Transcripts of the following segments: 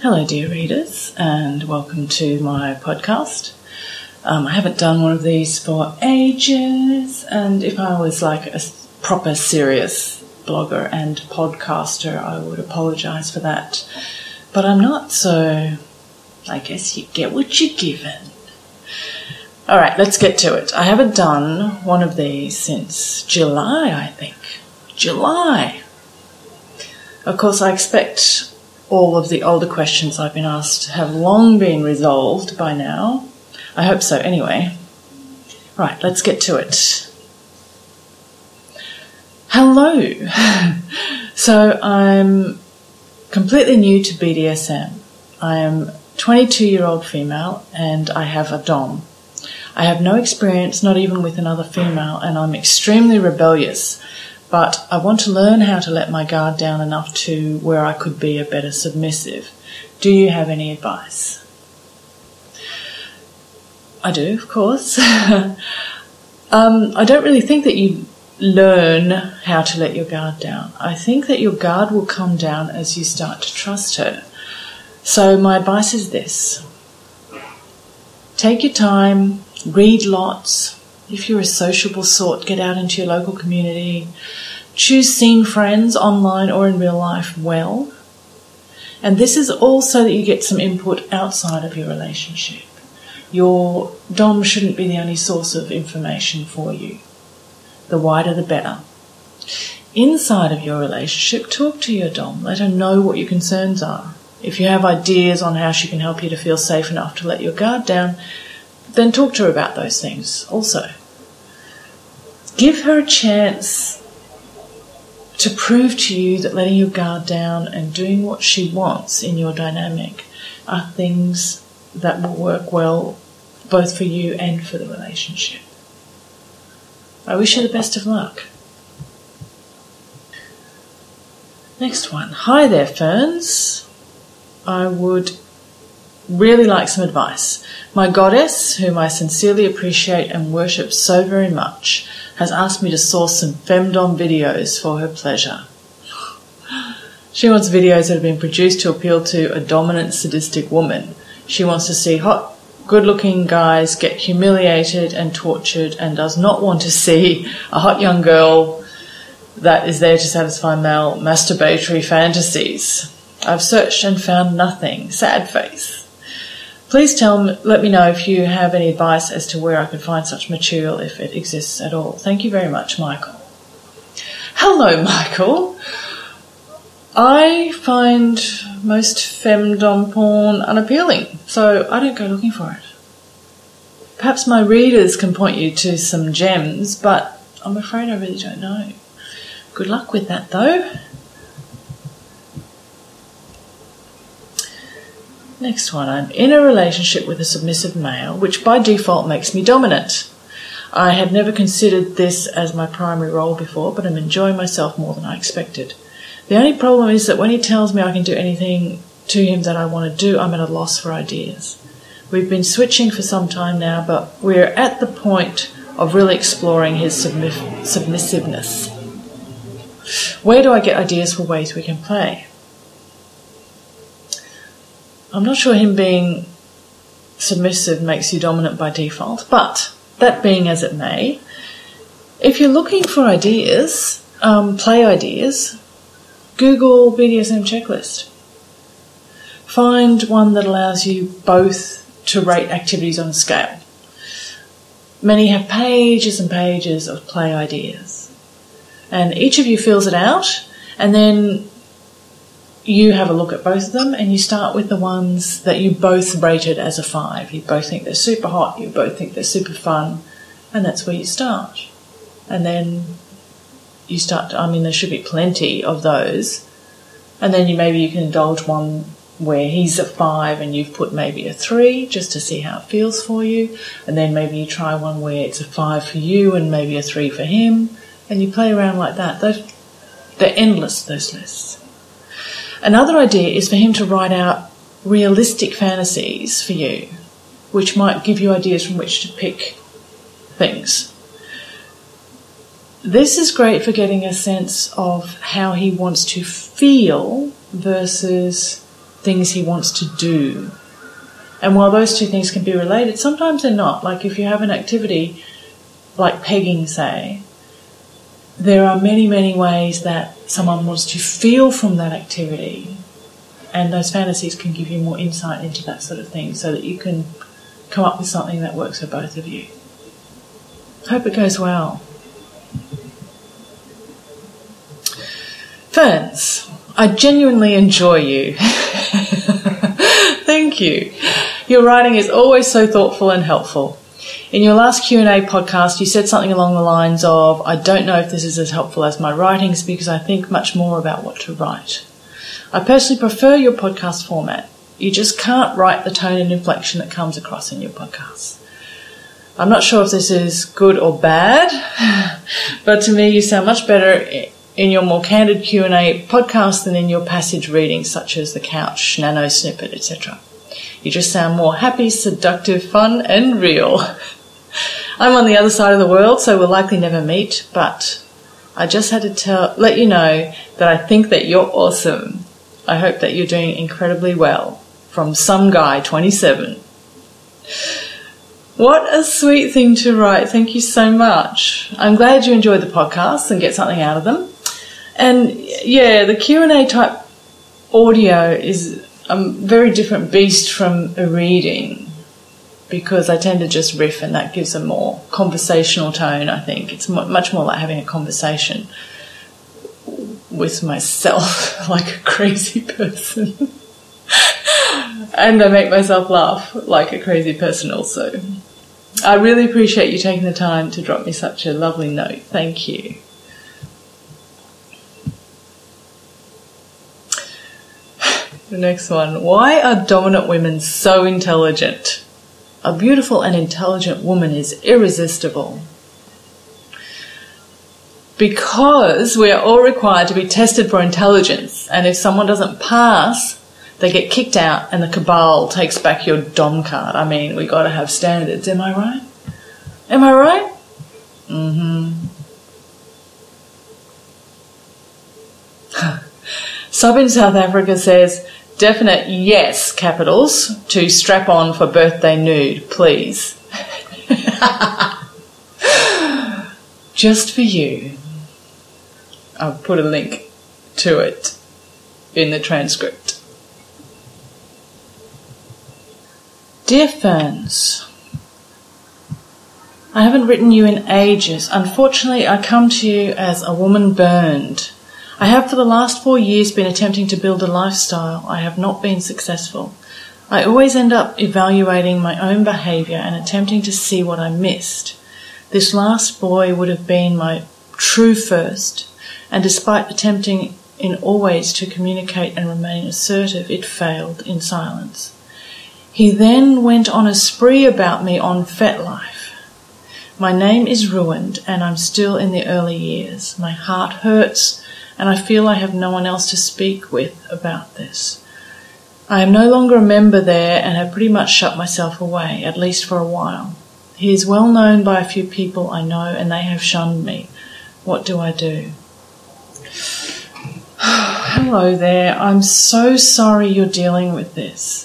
Hello, dear readers, and welcome to my podcast. Um, I haven't done one of these for ages, and if I was like a proper serious blogger and podcaster, I would apologise for that. But I'm not, so I guess you get what you're given. Alright, let's get to it. I haven't done one of these since July, I think. July! Of course, I expect all of the older questions I've been asked have long been resolved by now. I hope so, anyway. Right, let's get to it. Hello! so, I'm completely new to BDSM. I am 22 year old female and I have a Dom. I have no experience, not even with another female, and I'm extremely rebellious but I want to learn how to let my guard down enough to where I could be a better submissive. Do you have any advice? I do, of course. um, I don't really think that you learn how to let your guard down. I think that your guard will come down as you start to trust her. So, my advice is this take your time, read lots, if you're a sociable sort, get out into your local community. Choose seeing friends online or in real life well. And this is also that you get some input outside of your relationship. Your Dom shouldn't be the only source of information for you. The wider the better. Inside of your relationship, talk to your Dom. Let her know what your concerns are. If you have ideas on how she can help you to feel safe enough to let your guard down, then talk to her about those things also. Give her a chance to prove to you that letting your guard down and doing what she wants in your dynamic are things that will work well both for you and for the relationship. I wish you the best of luck. Next one. Hi there, Ferns. I would really like some advice. My goddess, whom I sincerely appreciate and worship so very much, has asked me to source some femdom videos for her pleasure. She wants videos that have been produced to appeal to a dominant sadistic woman. She wants to see hot, good looking guys get humiliated and tortured and does not want to see a hot young girl that is there to satisfy male masturbatory fantasies. I've searched and found nothing. Sad face. Please tell me, let me know if you have any advice as to where I can find such material if it exists at all. Thank you very much, Michael. Hello, Michael. I find most femdom porn unappealing, so I don't go looking for it. Perhaps my readers can point you to some gems, but I'm afraid I really don't know. Good luck with that, though. Next one. I'm in a relationship with a submissive male, which by default makes me dominant. I had never considered this as my primary role before, but I'm enjoying myself more than I expected. The only problem is that when he tells me I can do anything to him that I want to do, I'm at a loss for ideas. We've been switching for some time now, but we're at the point of really exploring his submissiveness. Where do I get ideas for ways we can play? I'm not sure him being submissive makes you dominant by default, but that being as it may, if you're looking for ideas, um, play ideas, Google BDSM checklist. Find one that allows you both to rate activities on a scale. Many have pages and pages of play ideas. And each of you fills it out, and then you have a look at both of them and you start with the ones that you both rated as a five. You both think they're super hot, you both think they're super fun, and that's where you start. And then you start, to, I mean, there should be plenty of those. And then you maybe you can indulge one where he's a five and you've put maybe a three just to see how it feels for you. And then maybe you try one where it's a five for you and maybe a three for him. And you play around like that. They're, they're endless, those lists. Another idea is for him to write out realistic fantasies for you, which might give you ideas from which to pick things. This is great for getting a sense of how he wants to feel versus things he wants to do. And while those two things can be related, sometimes they're not. Like if you have an activity like pegging, say, there are many, many ways that someone wants to feel from that activity. And those fantasies can give you more insight into that sort of thing so that you can come up with something that works for both of you. Hope it goes well. Ferns, I genuinely enjoy you. Thank you. Your writing is always so thoughtful and helpful. In your last Q&A podcast, you said something along the lines of, I don't know if this is as helpful as my writings because I think much more about what to write. I personally prefer your podcast format. You just can't write the tone and inflection that comes across in your podcasts. I'm not sure if this is good or bad, but to me you sound much better in your more candid Q&A podcast than in your passage readings such as The Couch, Nano Snippet, etc. You just sound more happy, seductive, fun and real. I'm on the other side of the world, so we'll likely never meet, but I just had to tell, let you know that I think that you're awesome. I hope that you're doing incredibly well. From some guy, 27. What a sweet thing to write. Thank you so much. I'm glad you enjoyed the podcast and get something out of them. And yeah, the Q&A type audio is a very different beast from a reading because I tend to just riff and that gives a more conversational tone, I think. It's much more like having a conversation with myself like a crazy person. and I make myself laugh like a crazy person also. I really appreciate you taking the time to drop me such a lovely note. Thank you. The next one. Why are dominant women so intelligent? A beautiful and intelligent woman is irresistible. Because we are all required to be tested for intelligence, and if someone doesn't pass, they get kicked out and the cabal takes back your dom card. I mean, we gotta have standards, am I right? Am I right? Mm-hmm. Sub in South Africa says, Definite yes, capitals, to strap on for birthday nude, please. Just for you. I'll put a link to it in the transcript. Dear Ferns, I haven't written you in ages. Unfortunately, I come to you as a woman burned I have for the last four years been attempting to build a lifestyle. I have not been successful. I always end up evaluating my own behaviour and attempting to see what I missed. This last boy would have been my true first, and despite attempting in all ways to communicate and remain assertive, it failed in silence. He then went on a spree about me on FetLife. My name is ruined, and I'm still in the early years. My heart hurts and I feel I have no one else to speak with about this. I am no longer a member there and have pretty much shut myself away, at least for a while. He is well known by a few people I know and they have shunned me. What do I do? Hello there. I'm so sorry you're dealing with this.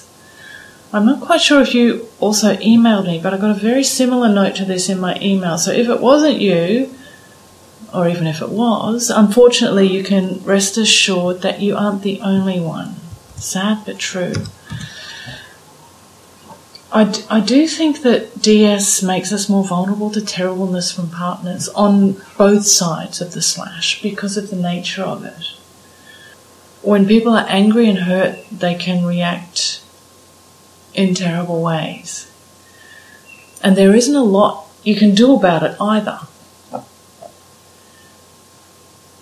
I'm not quite sure if you also emailed me, but I got a very similar note to this in my email. So if it wasn't you, or even if it was, unfortunately, you can rest assured that you aren't the only one. Sad but true. I, d- I do think that DS makes us more vulnerable to terribleness from partners on both sides of the slash because of the nature of it. When people are angry and hurt, they can react in terrible ways. And there isn't a lot you can do about it either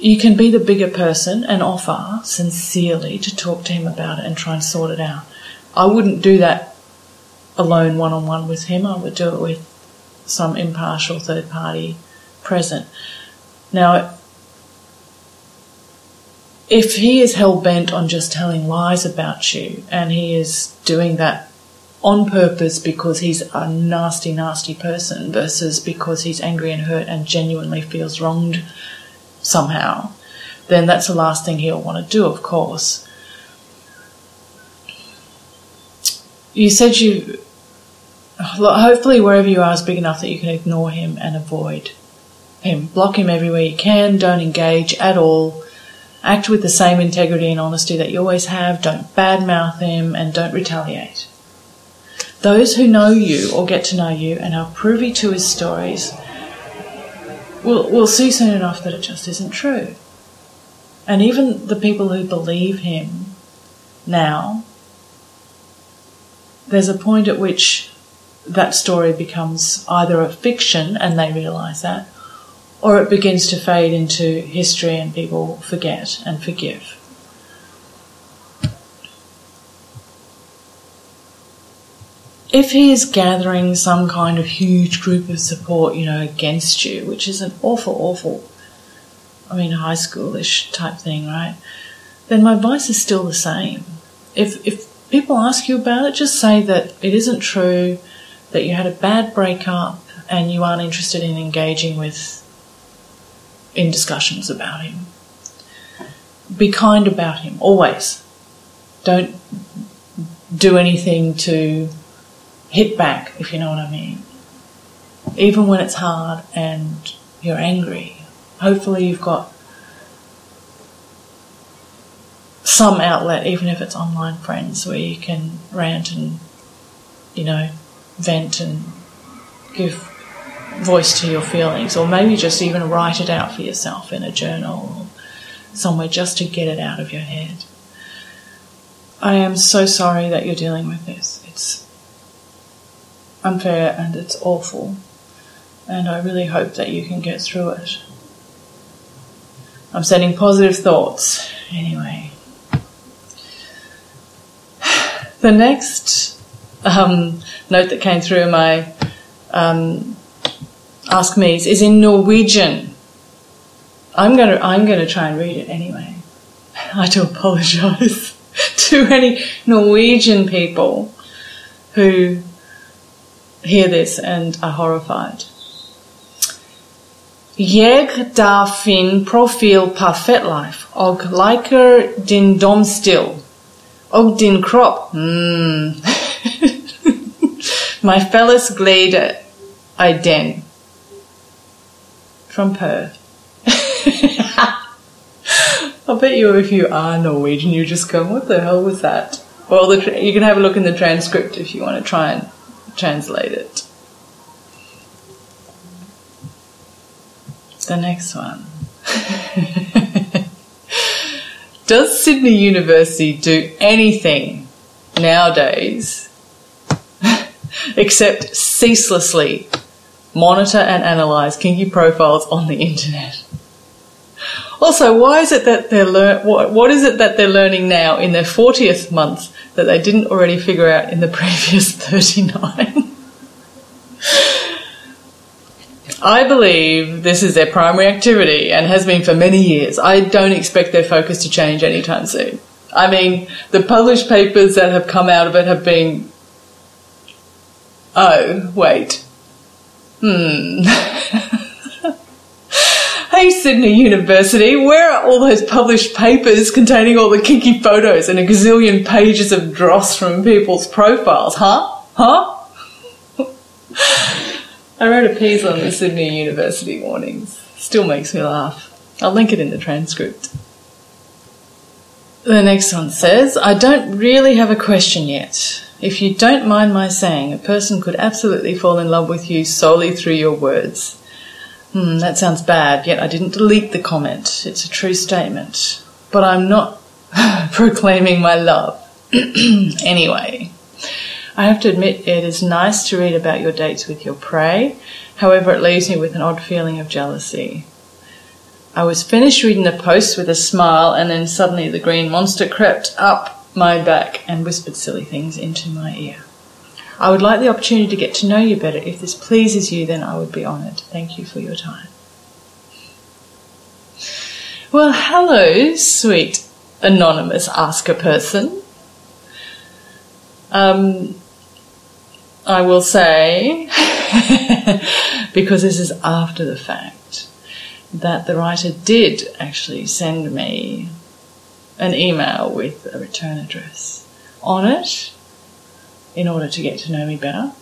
you can be the bigger person and offer sincerely to talk to him about it and try and sort it out. I wouldn't do that alone one on one with him. I would do it with some impartial third party present. Now, if he is hell bent on just telling lies about you and he is doing that on purpose because he's a nasty, nasty person versus because he's angry and hurt and genuinely feels wronged somehow, then that's the last thing he'll want to do, of course. you said you, hopefully wherever you are is big enough that you can ignore him and avoid him. Block him everywhere you can. Don't engage at all. Act with the same integrity and honesty that you always have. Don't badmouth him and don't retaliate. Those who know you or get to know you and are privy to his stories will, will see soon enough that it just isn't true. And even the people who believe him now, there's a point at which that story becomes either a fiction and they realise that, or it begins to fade into history and people forget and forgive. If he is gathering some kind of huge group of support, you know, against you, which is an awful, awful, I mean, high schoolish type thing, right? Then my advice is still the same. If, if people ask you about it, just say that it isn't true, that you had a bad breakup, and you aren't interested in engaging with in discussions about him. Be kind about him, always. Don't do anything to hit back, if you know what I mean. Even when it's hard and you're angry, hopefully you've got some outlet, even if it's online friends, where you can rant and, you know, vent and give voice to your feelings, or maybe just even write it out for yourself in a journal or somewhere just to get it out of your head. I am so sorry that you're dealing with this. It's unfair and it's awful, and I really hope that you can get through it. I'm sending positive thoughts anyway. The next um, note that came through my um, Ask Me is in Norwegian. I'm gonna I'm gonna try and read it anyway. I do apologise to any Norwegian people who hear this and are horrified. Jeg da fin profil på FetLife og liker din domstil og din kropp. Mm. My fellas glade I den from Perth. I'll bet you, if you are Norwegian, you just go, "What the hell was that?" Well, the, you can have a look in the transcript if you want to try and translate it. The next one. Does Sydney University do anything nowadays except ceaselessly monitor and analyze kinky profiles on the internet. Also, why is it that they're lear- what, what is it that they're learning now in their 40th month that they didn't already figure out in the previous 39? I believe this is their primary activity and has been for many years. I don't expect their focus to change anytime soon. I mean, the published papers that have come out of it have been. Oh, wait. Hmm. hey, Sydney University, where are all those published papers containing all the kinky photos and a gazillion pages of dross from people's profiles? Huh? Huh? I wrote a piece on the Sydney University warnings. Still makes me laugh. I'll link it in the transcript. The next one says, I don't really have a question yet. If you don't mind my saying, a person could absolutely fall in love with you solely through your words. Hmm, that sounds bad, yet I didn't delete the comment. It's a true statement. But I'm not proclaiming my love. anyway, I have to admit it is nice to read about your dates with your prey. However, it leaves me with an odd feeling of jealousy. I was finished reading the post with a smile, and then suddenly the green monster crept up my back and whispered silly things into my ear. I would like the opportunity to get to know you better. If this pleases you, then I would be honoured. Thank you for your time. Well, hello, sweet anonymous asker person. Um, I will say, because this is after the fact, that the writer did actually send me an email with a return address on it. In order to get to know me better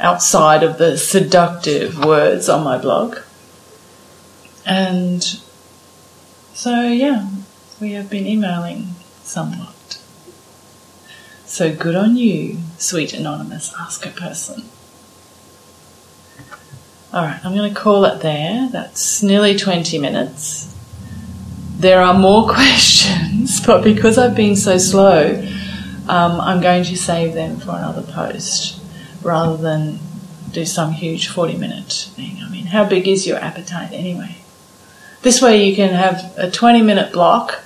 outside of the seductive words on my blog. And so, yeah, we have been emailing somewhat. So good on you, sweet anonymous asker person. Alright, I'm going to call it there. That's nearly 20 minutes. There are more questions, but because I've been so slow, um, I'm going to save them for another post rather than do some huge 40 minute thing. I mean, how big is your appetite anyway? This way you can have a 20 minute block,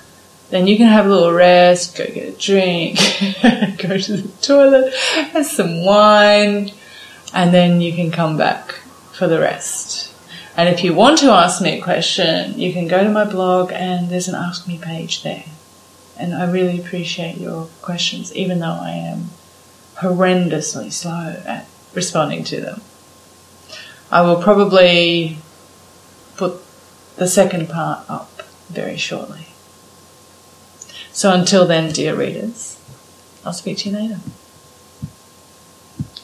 then you can have a little rest, go get a drink, go to the toilet, have some wine, and then you can come back for the rest. And if you want to ask me a question, you can go to my blog and there's an Ask Me page there. And I really appreciate your questions, even though I am horrendously slow at responding to them. I will probably put the second part up very shortly. So until then, dear readers, I'll speak to you later.